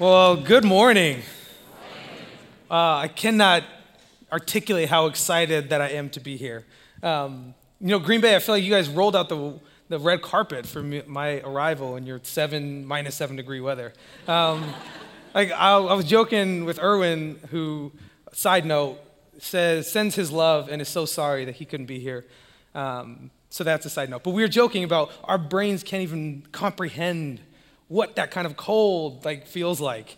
Well, good morning. Uh, I cannot articulate how excited that I am to be here. Um, you know, Green Bay, I feel like you guys rolled out the, the red carpet for me, my arrival in your seven, minus seven degree weather. Um, like, I, I, was joking with Erwin, who, side note, says, sends his love and is so sorry that he couldn't be here. Um, so that's a side note. But we were joking about our brains can't even comprehend what that kind of cold like feels like.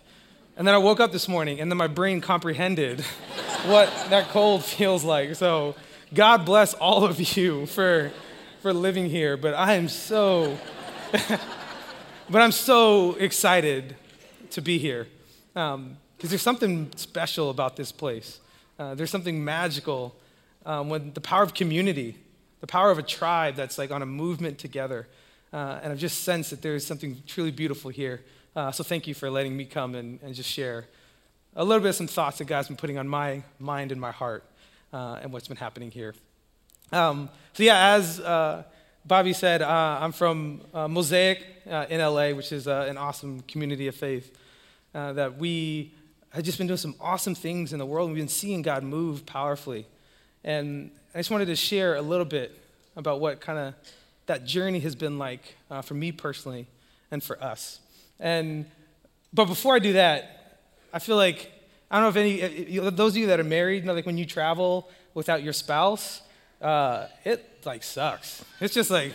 And then I woke up this morning and then my brain comprehended what that cold feels like. So God bless all of you for for living here, but I am so but I'm so excited to be here. Because um, there's something special about this place. Uh, there's something magical um, when the power of community, the power of a tribe that's like on a movement together. Uh, and I've just sensed that there's something truly beautiful here. Uh, so thank you for letting me come and, and, just share a little bit of some thoughts that God's been putting on my mind and my heart uh, and what's been happening here. Um, so, yeah, as uh, Bobby said, uh, I'm from uh, Mosaic in LA, which is an awesome community of faith that we have just been doing some awesome things in the world. We've been seeing God move powerfully. And I just wanted to share a little bit about what kind of that journey has been like uh, for me personally and for us. And but before I do that, I feel like I don't know if any those of you that are married, you know, like when you travel without your spouse, uh, it like sucks. It's just like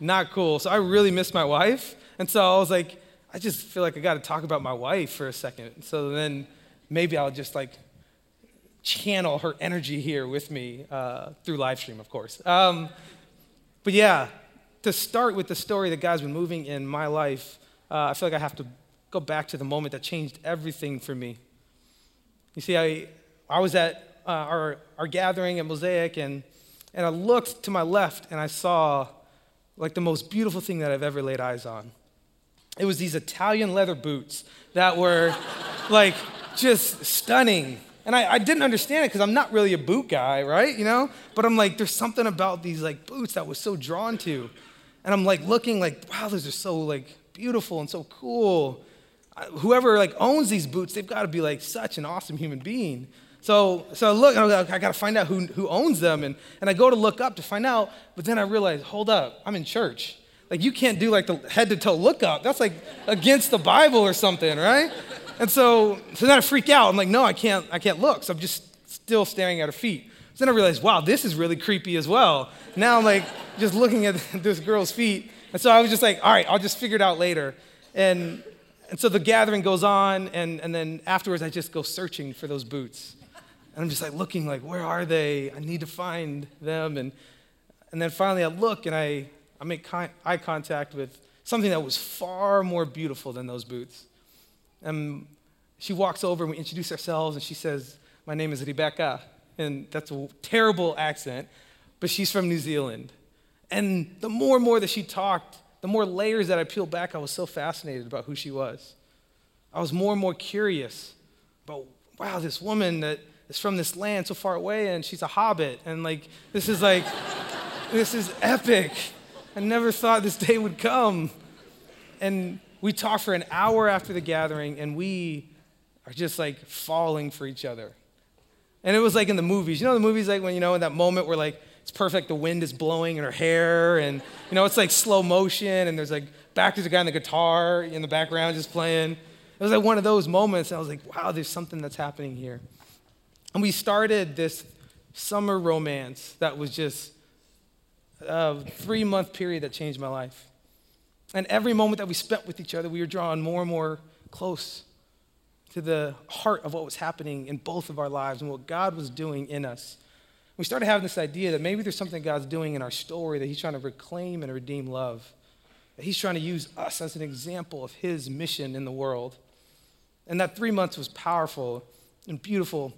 not cool. So I really miss my wife, and so I was like, I just feel like I got to talk about my wife for a second. So then maybe I'll just like channel her energy here with me uh, through live stream, of course. Um, but yeah, to start with the story that God's been moving in my life, uh, I feel like I have to go back to the moment that changed everything for me. You see, I, I was at uh, our, our gathering at Mosaic, and, and I looked to my left, and I saw like the most beautiful thing that I've ever laid eyes on. It was these Italian leather boots that were like just stunning. And I, I didn't understand it because I'm not really a boot guy, right? You know? But I'm like, there's something about these like boots that was so drawn to. And I'm like looking like, wow, those are so like beautiful and so cool. Whoever like owns these boots, they've got to be like such an awesome human being. So, so I look, I, like, I got to find out who, who owns them. And, and I go to look up to find out, but then I realize, hold up, I'm in church. Like, you can't do like the head to toe look up. That's like against the Bible or something, right? And so, so then I freak out. I'm like, no, I can't, I can't look. So I'm just still staring at her feet. So then I realize, wow, this is really creepy as well. Now I'm like just looking at this girl's feet. And so I was just like, all right, I'll just figure it out later. And, and so the gathering goes on, and, and then afterwards I just go searching for those boots. And I'm just like looking like, where are they? I need to find them. And, and then finally I look and I, I make con- eye contact with something that was far more beautiful than those boots. And she walks over and we introduce ourselves and she says, my name is Rebecca and that's a terrible accent, but she's from New Zealand. And the more and more that she talked, the more layers that I peeled back, I was so fascinated about who she was. I was more and more curious about, wow, this woman that is from this land so far away and she's a hobbit. And like, this is like, this is epic. I never thought this day would come. And we talked for an hour after the gathering and we are just like falling for each other. And it was like in the movies. You know the movies like when you know in that moment where like it's perfect, the wind is blowing in her hair, and you know it's like slow motion, and there's like back there's a guy on the guitar in the background just playing. It was like one of those moments, I was like, wow, there's something that's happening here. And we started this summer romance that was just a three month period that changed my life. And every moment that we spent with each other, we were drawn more and more close to the heart of what was happening in both of our lives and what God was doing in us. We started having this idea that maybe there's something God's doing in our story that He's trying to reclaim and redeem love. That He's trying to use us as an example of His mission in the world. And that three months was powerful and beautiful.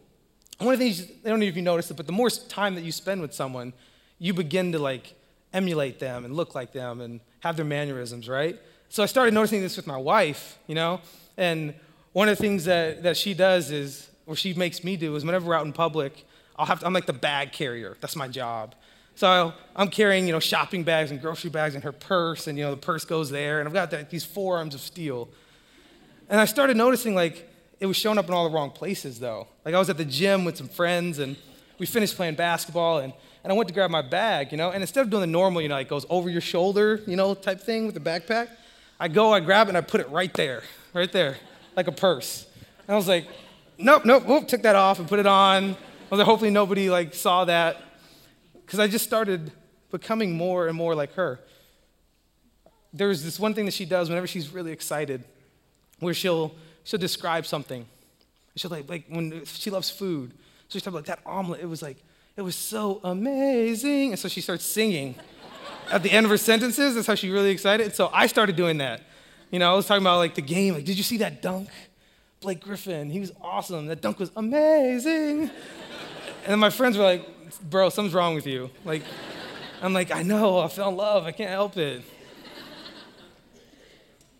one of the things, I don't know if you noticed it, but the more time that you spend with someone, you begin to like emulate them and look like them and have their mannerisms, right? So I started noticing this with my wife, you know, and one of the things that, that she does is, or she makes me do, is whenever we're out in public, I'll have to, I'm like the bag carrier. That's my job. So I'm carrying, you know, shopping bags and grocery bags in her purse, and you know the purse goes there, and I've got the, these forearms of steel. And I started noticing like it was showing up in all the wrong places though. Like I was at the gym with some friends and we finished playing basketball and, and I went to grab my bag, you know, and instead of doing the normal, you know, it goes over your shoulder, you know, type thing with the backpack, I go, I grab it, and I put it right there, right there, like a purse. And I was like, nope, nope, whoop, took that off and put it on. Was like, hopefully nobody like saw that. Because I just started becoming more and more like her. There's this one thing that she does whenever she's really excited, where she'll she'll describe something. She'll like like when she loves food. So she's talking about that omelet. It was like, it was so amazing. And so she starts singing at the end of her sentences. That's how she really excited. So I started doing that. You know, I was talking about like the game. Like, did you see that dunk? Blake Griffin, he was awesome. That dunk was amazing. And then my friends were like, bro, something's wrong with you. Like, I'm like, I know, I fell in love. I can't help it.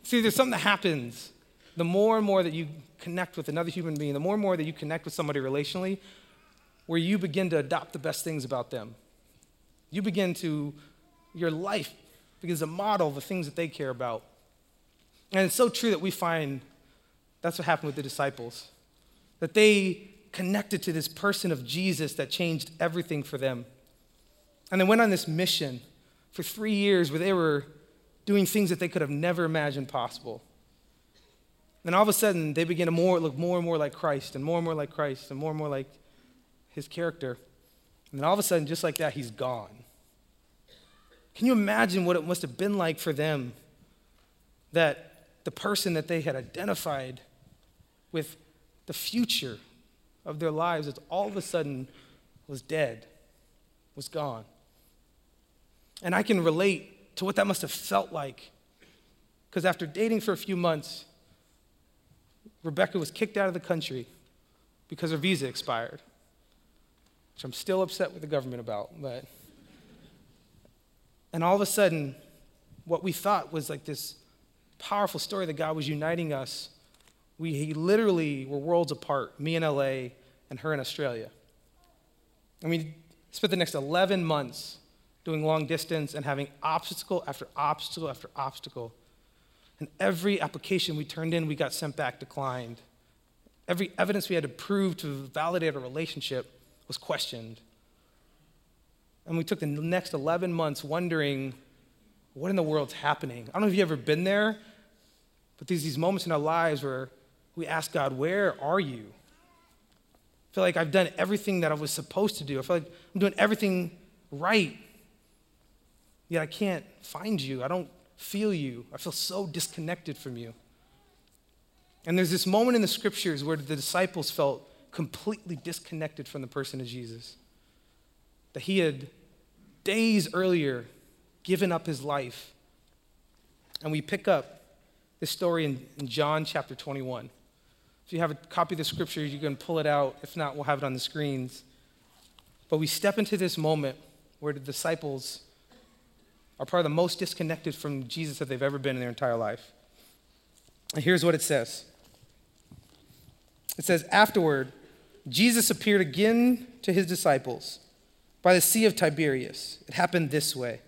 See, there's something that happens. The more and more that you connect with another human being, the more and more that you connect with somebody relationally, where you begin to adopt the best things about them. You begin to your life begins to model the things that they care about. And it's so true that we find that's what happened with the disciples, that they connected to this person of Jesus that changed everything for them. And they went on this mission for three years where they were doing things that they could have never imagined possible. And all of a sudden, they began to more, look more and more like Christ, and more and more like Christ, and more and more like his character. And then all of a sudden, just like that, he's gone. Can you imagine what it must have been like for them that the person that they had identified with the future of their lives is all of a sudden was dead, was gone? And I can relate to what that must have felt like. Because after dating for a few months, Rebecca was kicked out of the country because her visa expired, which I'm still upset with the government about, but and all of a sudden, what we thought was like this powerful story that God was uniting us, we literally were worlds apart, me in LA and her in Australia. And we spent the next 11 months doing long distance and having obstacle after obstacle after obstacle. And every application we turned in, we got sent back declined. Every evidence we had to prove to validate our relationship was questioned. And we took the next 11 months wondering what in the world's happening. I don't know if you've ever been there, but there's these moments in our lives where we ask God, Where are you? I feel like I've done everything that I was supposed to do. I feel like I'm doing everything right. Yet I can't find you. I don't feel you. I feel so disconnected from you. And there's this moment in the scriptures where the disciples felt completely disconnected from the person of Jesus. That he had days earlier given up his life. And we pick up this story in, in John chapter 21. If you have a copy of the scripture, you can pull it out. If not, we'll have it on the screens. But we step into this moment where the disciples are probably the most disconnected from Jesus that they've ever been in their entire life. And here's what it says it says, Afterward, Jesus appeared again to his disciples by the Sea of Tiberias. It happened this way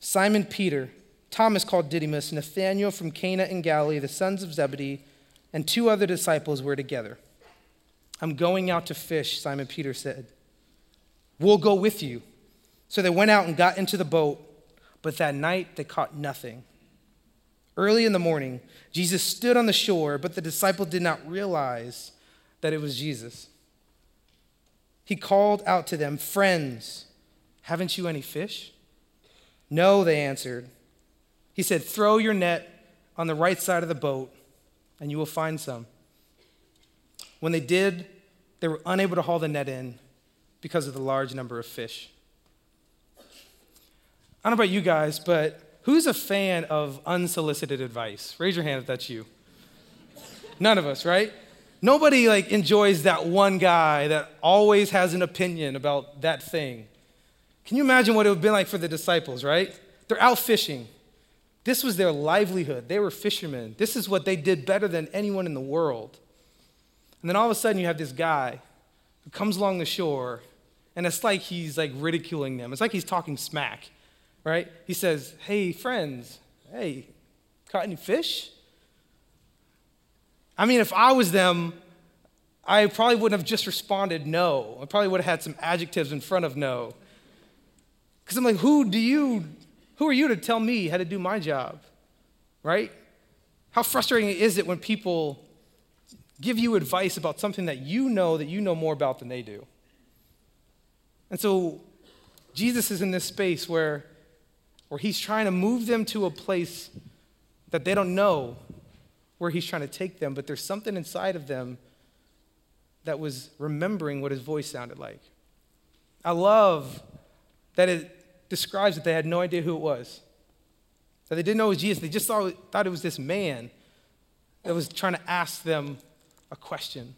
Simon Peter, Thomas called Didymus, Nathanael from Cana in Galilee, the sons of Zebedee, and two other disciples were together. I'm going out to fish, Simon Peter said. We'll go with you. So they went out and got into the boat, but that night they caught nothing. Early in the morning, Jesus stood on the shore, but the disciple did not realize that it was Jesus. He called out to them, Friends, haven't you any fish? No, they answered. He said, Throw your net on the right side of the boat, and you will find some. When they did, they were unable to haul the net in because of the large number of fish. I don't know about you guys, but who's a fan of unsolicited advice? Raise your hand if that's you. None of us, right? Nobody like enjoys that one guy that always has an opinion about that thing. Can you imagine what it would have been like for the disciples, right? They're out fishing. This was their livelihood. They were fishermen. This is what they did better than anyone in the world. And then all of a sudden you have this guy who comes along the shore and it's like he's like ridiculing them. It's like he's talking smack, right? He says, "Hey friends, hey, caught any fish?" I mean, if I was them, I probably wouldn't have just responded no. I probably would have had some adjectives in front of no. Because I'm like, who do you, who are you to tell me how to do my job? Right? How frustrating is it when people give you advice about something that you know that you know more about than they do? And so Jesus is in this space where, where he's trying to move them to a place that they don't know where he's trying to take them, but there's something inside of them that was remembering what his voice sounded like. I love that it describes that they had no idea who it was. That they didn't know it was Jesus. They just thought, thought it was this man that was trying to ask them a question.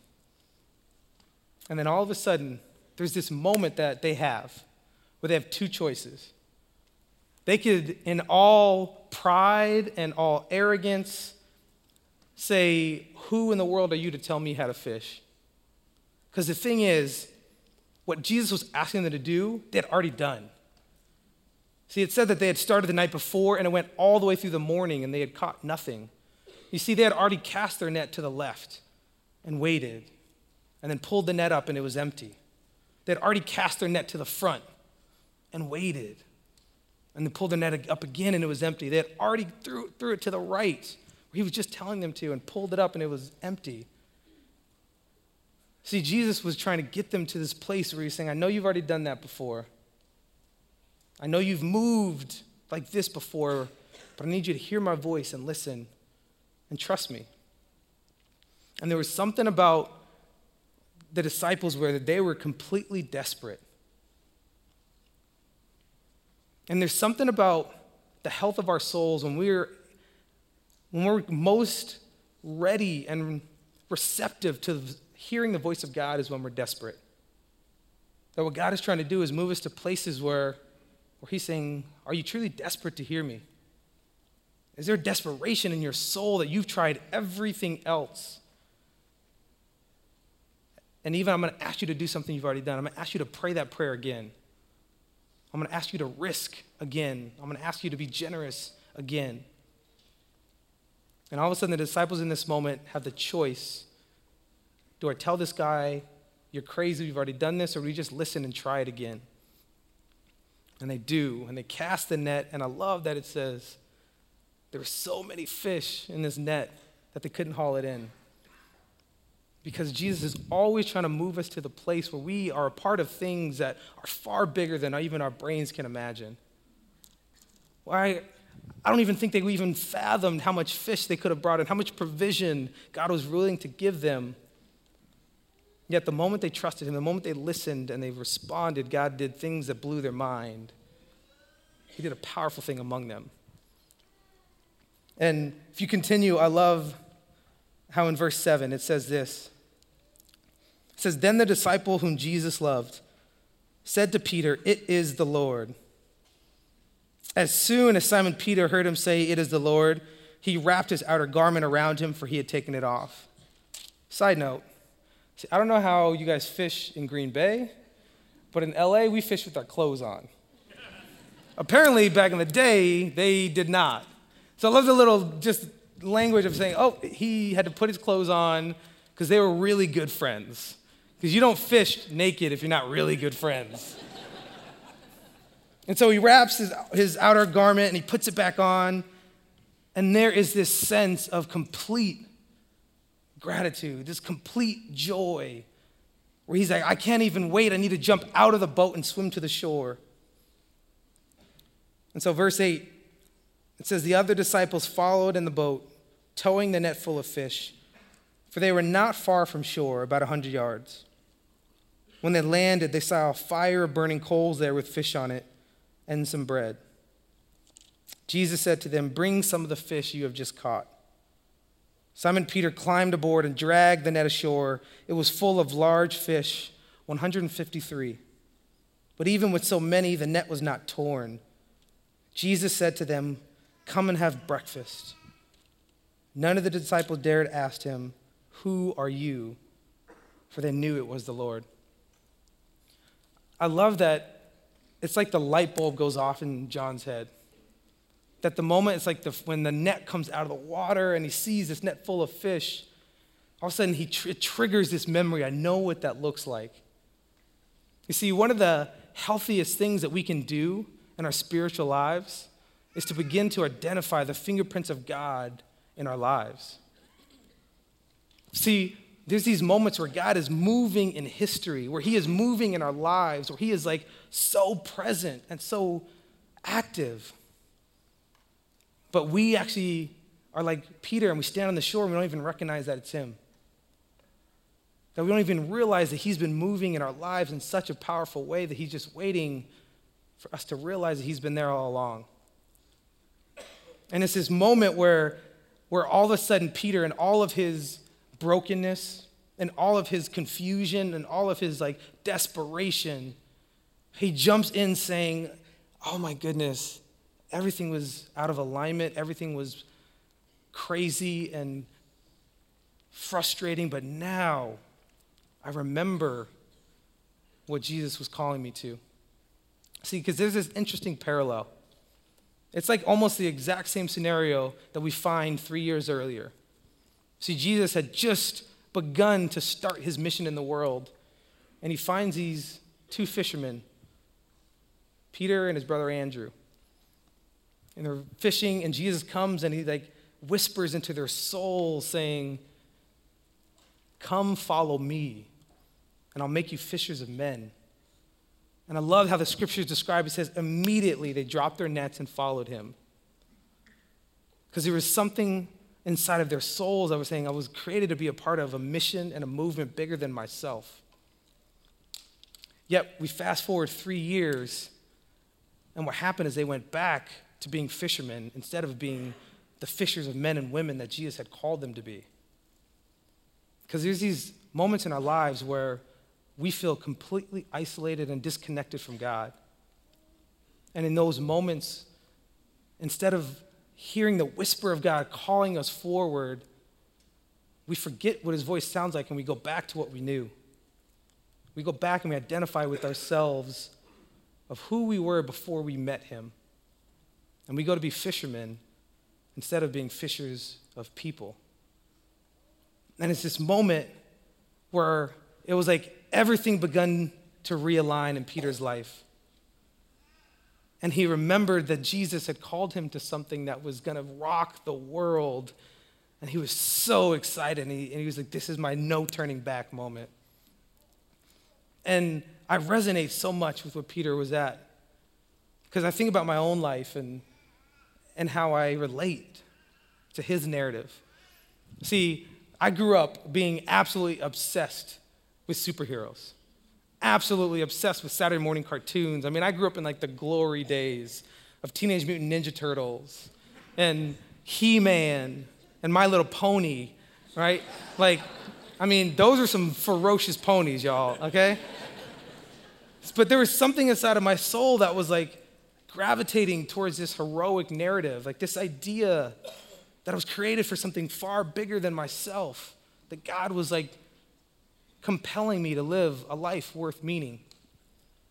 And then all of a sudden, there's this moment that they have where they have two choices. They could, in all pride and all arrogance, say, Who in the world are you to tell me how to fish? Because the thing is, what Jesus was asking them to do, they had already done. See, it said that they had started the night before and it went all the way through the morning and they had caught nothing. You see, they had already cast their net to the left and waited and then pulled the net up and it was empty. They had already cast their net to the front and waited and then pulled the net up again and it was empty. They had already threw, threw it to the right where he was just telling them to and pulled it up and it was empty. See, Jesus was trying to get them to this place where he's saying, I know you've already done that before. I know you've moved like this before, but I need you to hear my voice and listen and trust me. And there was something about the disciples where they were completely desperate. And there's something about the health of our souls when we're when we're most ready and receptive to hearing the voice of God is when we're desperate. That what God is trying to do is move us to places where, where He's saying, Are you truly desperate to hear me? Is there desperation in your soul that you've tried everything else? And even I'm going to ask you to do something you've already done. I'm going to ask you to pray that prayer again. I'm going to ask you to risk again. I'm going to ask you to be generous again. And all of a sudden, the disciples in this moment have the choice do I tell this guy, you're crazy, you've already done this, or do we just listen and try it again? And they do, and they cast the net, and I love that it says there were so many fish in this net that they couldn't haul it in. Because Jesus is always trying to move us to the place where we are a part of things that are far bigger than even our brains can imagine. Why? I don't even think they even fathomed how much fish they could have brought in, how much provision God was willing to give them. Yet the moment they trusted Him, the moment they listened and they responded, God did things that blew their mind. He did a powerful thing among them. And if you continue, I love how in verse 7 it says this. It says, Then the disciple whom Jesus loved said to Peter, It is the Lord. As soon as Simon Peter heard him say, It is the Lord, he wrapped his outer garment around him, for he had taken it off. Side note I don't know how you guys fish in Green Bay, but in LA, we fish with our clothes on. Apparently, back in the day, they did not. So I love the little just language of saying, oh, he had to put his clothes on because they were really good friends. Because you don't fish naked if you're not really good friends. and so he wraps his, his outer garment and he puts it back on. And there is this sense of complete gratitude, this complete joy, where he's like, I can't even wait. I need to jump out of the boat and swim to the shore. And so, verse 8 it says, The other disciples followed in the boat, towing the net full of fish, for they were not far from shore, about a hundred yards. When they landed, they saw a fire of burning coals there with fish on it and some bread. Jesus said to them, Bring some of the fish you have just caught. Simon Peter climbed aboard and dragged the net ashore. It was full of large fish, 153. But even with so many, the net was not torn. Jesus said to them, Come and have breakfast. None of the disciples dared ask him, Who are you? For they knew it was the Lord. I love that it's like the light bulb goes off in John's head. That the moment it's like the, when the net comes out of the water and he sees this net full of fish, all of a sudden he tr- it triggers this memory. I know what that looks like. You see, one of the healthiest things that we can do in our spiritual lives is to begin to identify the fingerprints of God in our lives. See, there's these moments where God is moving in history, where He is moving in our lives, where He is like so present and so active. But we actually are like Peter and we stand on the shore and we don't even recognize that it's Him. That we don't even realize that He's been moving in our lives in such a powerful way that He's just waiting for us to realize that He's been there all along. And it's this moment where, where all of a sudden Peter and all of his brokenness and all of his confusion and all of his like desperation, he jumps in saying, Oh my goodness, everything was out of alignment, everything was crazy and frustrating, but now I remember what Jesus was calling me to. See, because there's this interesting parallel. It's like almost the exact same scenario that we find three years earlier. See, Jesus had just begun to start his mission in the world, and he finds these two fishermen, Peter and his brother Andrew. And they're fishing, and Jesus comes and he like whispers into their soul, saying, Come follow me, and I'll make you fishers of men. And I love how the scriptures describe it says, immediately they dropped their nets and followed him. Because there was something inside of their souls that was saying, I was created to be a part of a mission and a movement bigger than myself. Yet we fast forward three years, and what happened is they went back to being fishermen instead of being the fishers of men and women that Jesus had called them to be. Because there's these moments in our lives where we feel completely isolated and disconnected from God. And in those moments, instead of hearing the whisper of God calling us forward, we forget what his voice sounds like and we go back to what we knew. We go back and we identify with ourselves of who we were before we met him. And we go to be fishermen instead of being fishers of people. And it's this moment where it was like everything begun to realign in Peter's life. And he remembered that Jesus had called him to something that was going to rock the world. And he was so excited. And he, and he was like, This is my no turning back moment. And I resonate so much with what Peter was at. Because I think about my own life and, and how I relate to his narrative. See, I grew up being absolutely obsessed with superheroes. Absolutely obsessed with Saturday morning cartoons. I mean, I grew up in like the glory days of Teenage Mutant Ninja Turtles and He Man and My Little Pony, right? Like, I mean, those are some ferocious ponies, y'all, okay? But there was something inside of my soul that was like gravitating towards this heroic narrative, like this idea that I was created for something far bigger than myself, that God was like compelling me to live a life worth meaning.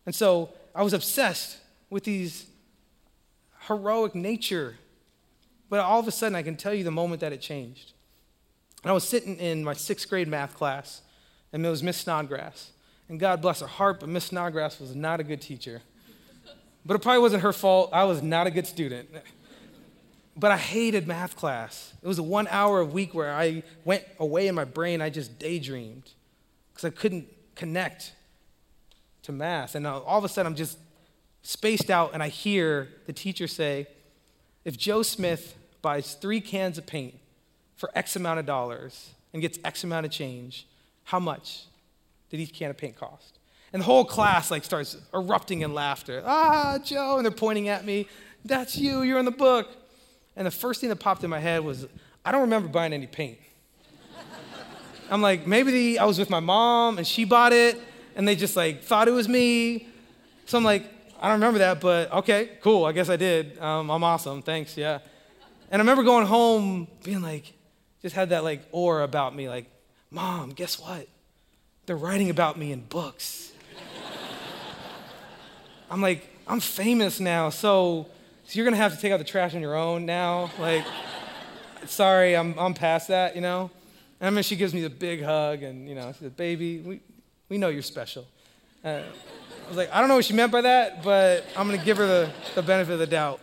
And so I was obsessed with these heroic nature. But all of a sudden, I can tell you the moment that it changed. And I was sitting in my sixth grade math class, and it was Miss Snodgrass. And God bless her heart, but Miss Snodgrass was not a good teacher. But it probably wasn't her fault. I was not a good student. But I hated math class. It was one hour a week where I went away in my brain, I just daydreamed because I couldn't connect to math. And all of a sudden, I'm just spaced out, and I hear the teacher say, if Joe Smith buys three cans of paint for X amount of dollars and gets X amount of change, how much did each can of paint cost? And the whole class like starts erupting in laughter. Ah, Joe, and they're pointing at me. That's you, you're in the book. And the first thing that popped in my head was, I don't remember buying any paint. I'm like, maybe the, I was with my mom and she bought it and they just like thought it was me. So I'm like, I don't remember that, but okay, cool. I guess I did. Um, I'm awesome. Thanks. Yeah. And I remember going home being like, just had that like aura about me, like, mom, guess what? They're writing about me in books. I'm like, I'm famous now, so, so you're gonna have to take out the trash on your own now. Like, sorry, I'm, I'm past that, you know? And I mean, she gives me the big hug, and you know, she said, "Baby, we, we know you're special." Uh, I was like, I don't know what she meant by that, but I'm gonna give her the, the benefit of the doubt.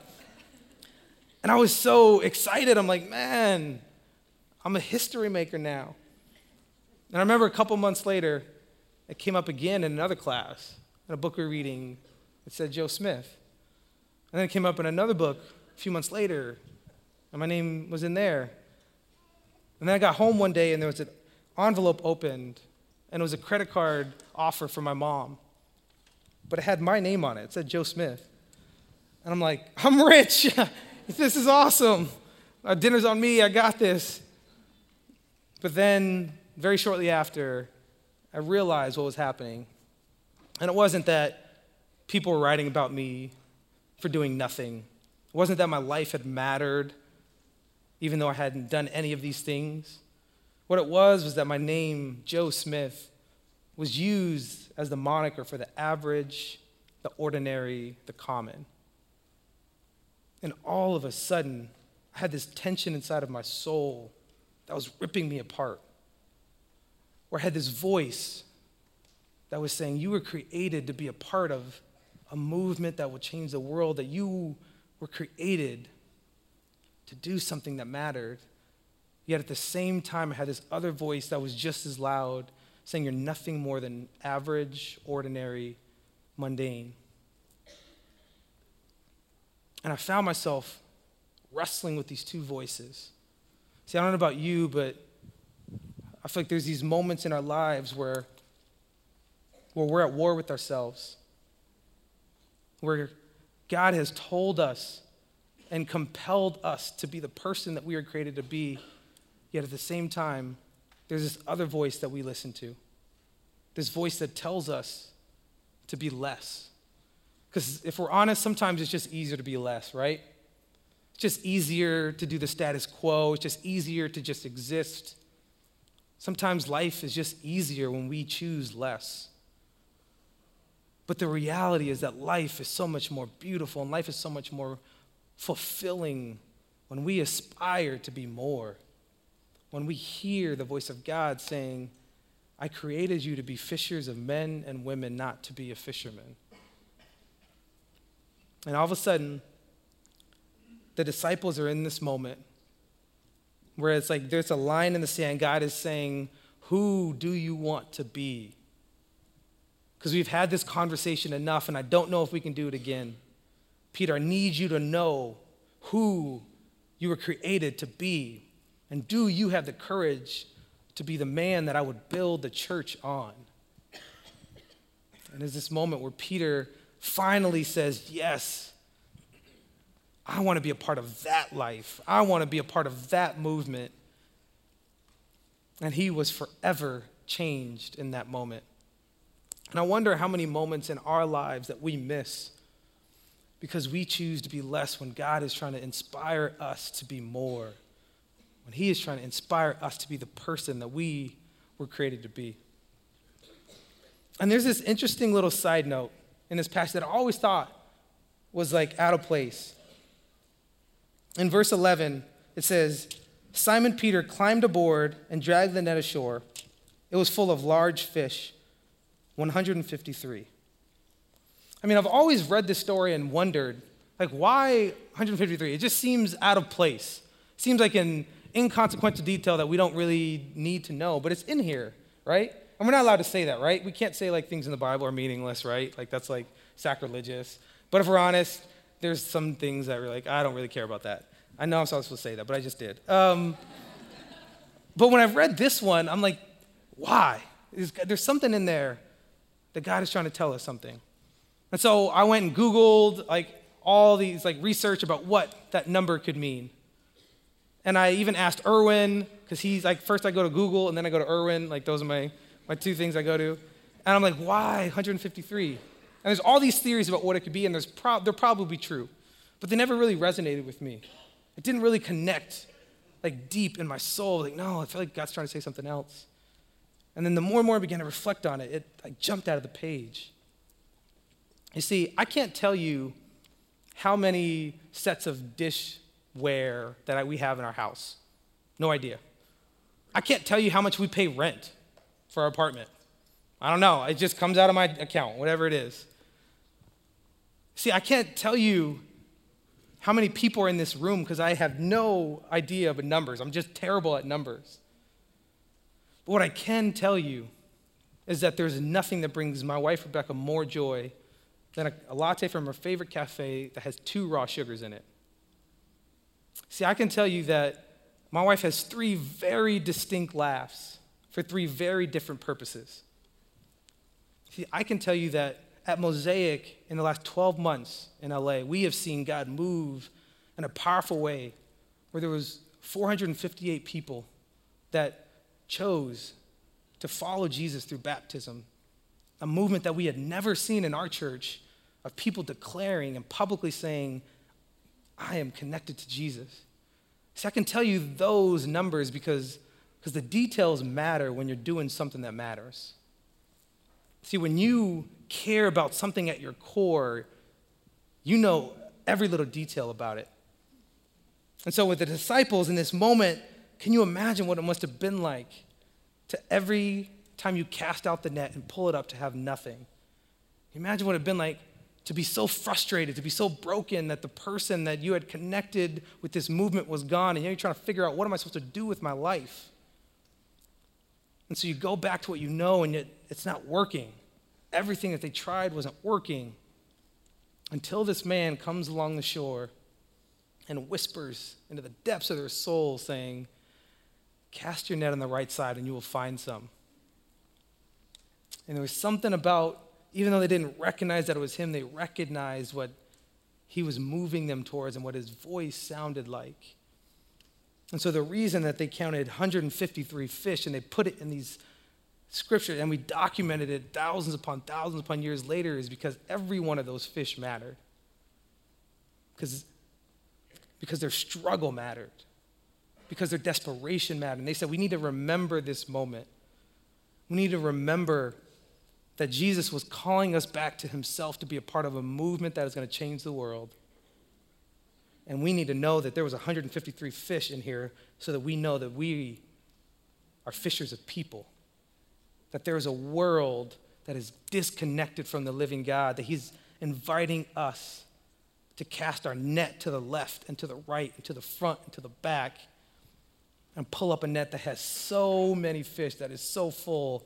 And I was so excited. I'm like, man, I'm a history maker now. And I remember a couple months later, it came up again in another class, in a book we were reading. It said Joe Smith. And then it came up in another book a few months later, and my name was in there. And then I got home one day, and there was an envelope opened, and it was a credit card offer for my mom. But it had my name on it. It said Joe Smith. And I'm like, I'm rich. this is awesome. Our dinner's on me. I got this. But then, very shortly after, I realized what was happening. And it wasn't that people were writing about me for doing nothing, it wasn't that my life had mattered, even though I hadn't done any of these things. What it was was that my name, Joe Smith, was used as the moniker for the average, the ordinary, the common. And all of a sudden, I had this tension inside of my soul that was ripping me apart. Or I had this voice that was saying, You were created to be a part of a movement that will change the world, that you were created to do something that mattered. Yet at the same time, I had this other voice that was just as loud, saying, You're nothing more than average, ordinary, mundane. And I found myself wrestling with these two voices. See, I don't know about you, but I feel like there's these moments in our lives where, where we're at war with ourselves, where God has told us and compelled us to be the person that we are created to be, yet at the same time, there's this other voice that we listen to. This voice that tells us to be less. Because if we're honest, sometimes it's just easier to be less, right? It's just easier to do the status quo, it's just easier to just exist. Sometimes life is just easier when we choose less. But the reality is that life is so much more beautiful and life is so much more fulfilling when we aspire to be more. When we hear the voice of God saying, I created you to be fishers of men and women, not to be a fisherman. And all of a sudden, the disciples are in this moment where it's like there's a line in the sand. God is saying, Who do you want to be? Because we've had this conversation enough, and I don't know if we can do it again. Peter, I need you to know who you were created to be. And do you have the courage to be the man that I would build the church on? And there's this moment where Peter finally says, Yes, I want to be a part of that life. I want to be a part of that movement. And he was forever changed in that moment. And I wonder how many moments in our lives that we miss because we choose to be less when God is trying to inspire us to be more when He is trying to inspire us to be the person that we were created to be. And there's this interesting little side note in this passage that I always thought was like out of place. In verse 11, it says, Simon Peter climbed aboard and dragged the net ashore. It was full of large fish, 153. I mean, I've always read this story and wondered, like, why 153? It just seems out of place. It seems like an inconsequential detail that we don't really need to know, but it's in here, right? And we're not allowed to say that, right? We can't say like things in the Bible are meaningless, right? Like that's like sacrilegious. But if we're honest, there's some things that we're like, I don't really care about that. I know I'm supposed to say that, but I just did. Um, but when I've read this one, I'm like, why? There's something in there that God is trying to tell us something. And so I went and Googled like all these like research about what that number could mean. And I even asked Erwin, because he's like, first I go to Google and then I go to Erwin. Like, those are my, my two things I go to. And I'm like, why 153? And there's all these theories about what it could be, and there's pro- they're probably true. But they never really resonated with me. It didn't really connect like deep in my soul. Like, no, I feel like God's trying to say something else. And then the more and more I began to reflect on it, it jumped out of the page. You see, I can't tell you how many sets of dish ware that we have in our house. No idea. I can't tell you how much we pay rent for our apartment. I don't know. It just comes out of my account, whatever it is. See, I can't tell you how many people are in this room because I have no idea of numbers. I'm just terrible at numbers. But what I can tell you is that there's nothing that brings my wife, Rebecca, more joy than a, a latte from her favorite cafe that has two raw sugars in it. See, I can tell you that my wife has three very distinct laughs for three very different purposes. See, I can tell you that at Mosaic in the last 12 months in LA, we have seen God move in a powerful way where there was 458 people that chose to follow Jesus through baptism, a movement that we had never seen in our church of people declaring and publicly saying, I am connected to Jesus. See, I can tell you those numbers because, because the details matter when you're doing something that matters. See, when you care about something at your core, you know every little detail about it. And so, with the disciples in this moment, can you imagine what it must have been like to every time you cast out the net and pull it up to have nothing? Imagine what it have been like to be so frustrated, to be so broken that the person that you had connected with this movement was gone, and you're trying to figure out what am I supposed to do with my life? And so you go back to what you know, and it, it's not working. Everything that they tried wasn't working until this man comes along the shore and whispers into the depths of their soul, saying, Cast your net on the right side, and you will find some. And there was something about even though they didn't recognize that it was him, they recognized what he was moving them towards and what his voice sounded like. And so the reason that they counted 153 fish and they put it in these scriptures and we documented it thousands upon thousands upon years later is because every one of those fish mattered. Because, because their struggle mattered. Because their desperation mattered. And they said, we need to remember this moment. We need to remember that Jesus was calling us back to himself to be a part of a movement that is going to change the world. And we need to know that there was 153 fish in here so that we know that we are fishers of people. That there is a world that is disconnected from the living God, that he's inviting us to cast our net to the left and to the right and to the front and to the back and pull up a net that has so many fish, that is so full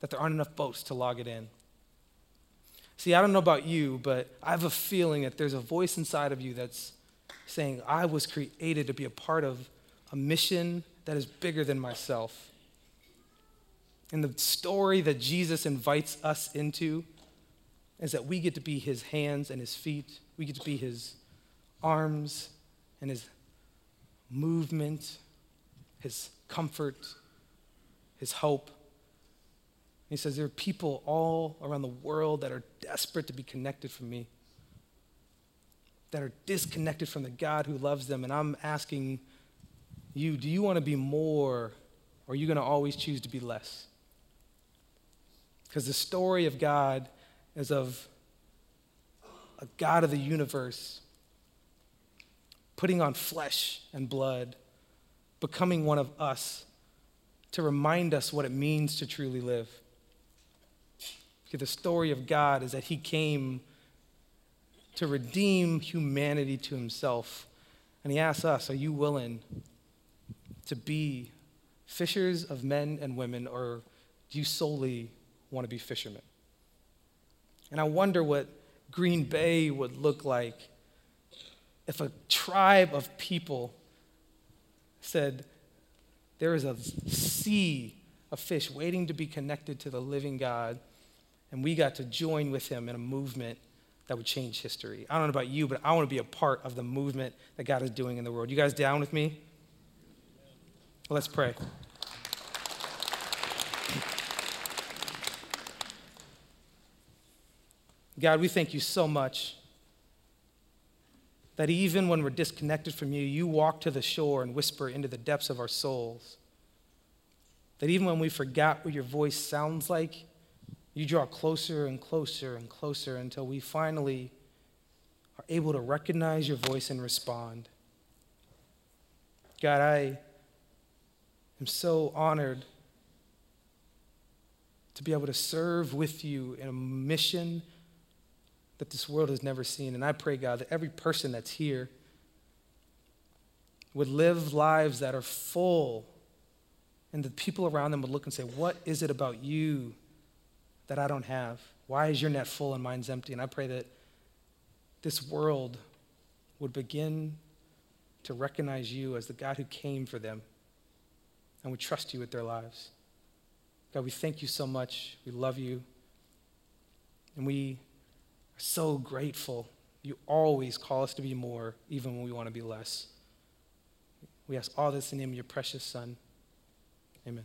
that there aren't enough boats to log it in. See, I don't know about you, but I have a feeling that there's a voice inside of you that's saying, I was created to be a part of a mission that is bigger than myself. And the story that Jesus invites us into is that we get to be his hands and his feet, we get to be his arms and his movement, his comfort, his hope. He says, There are people all around the world that are desperate to be connected from me, that are disconnected from the God who loves them. And I'm asking you, do you want to be more, or are you going to always choose to be less? Because the story of God is of a God of the universe putting on flesh and blood, becoming one of us to remind us what it means to truly live. The story of God is that He came to redeem humanity to Himself. And He asks us, Are you willing to be fishers of men and women, or do you solely want to be fishermen? And I wonder what Green Bay would look like if a tribe of people said, There is a sea of fish waiting to be connected to the living God and we got to join with him in a movement that would change history. I don't know about you, but I want to be a part of the movement that God is doing in the world. You guys down with me? Well, let's pray. God, we thank you so much that even when we're disconnected from you, you walk to the shore and whisper into the depths of our souls. That even when we forgot what your voice sounds like, you draw closer and closer and closer until we finally are able to recognize your voice and respond. God, I am so honored to be able to serve with you in a mission that this world has never seen. And I pray, God, that every person that's here would live lives that are full, and the people around them would look and say, What is it about you that I don't have? Why is your net full and mine's empty? And I pray that this world would begin to recognize you as the God who came for them and would trust you with their lives. God, we thank you so much. We love you. And we so grateful. You always call us to be more, even when we want to be less. We ask all this in the name of your precious Son. Amen.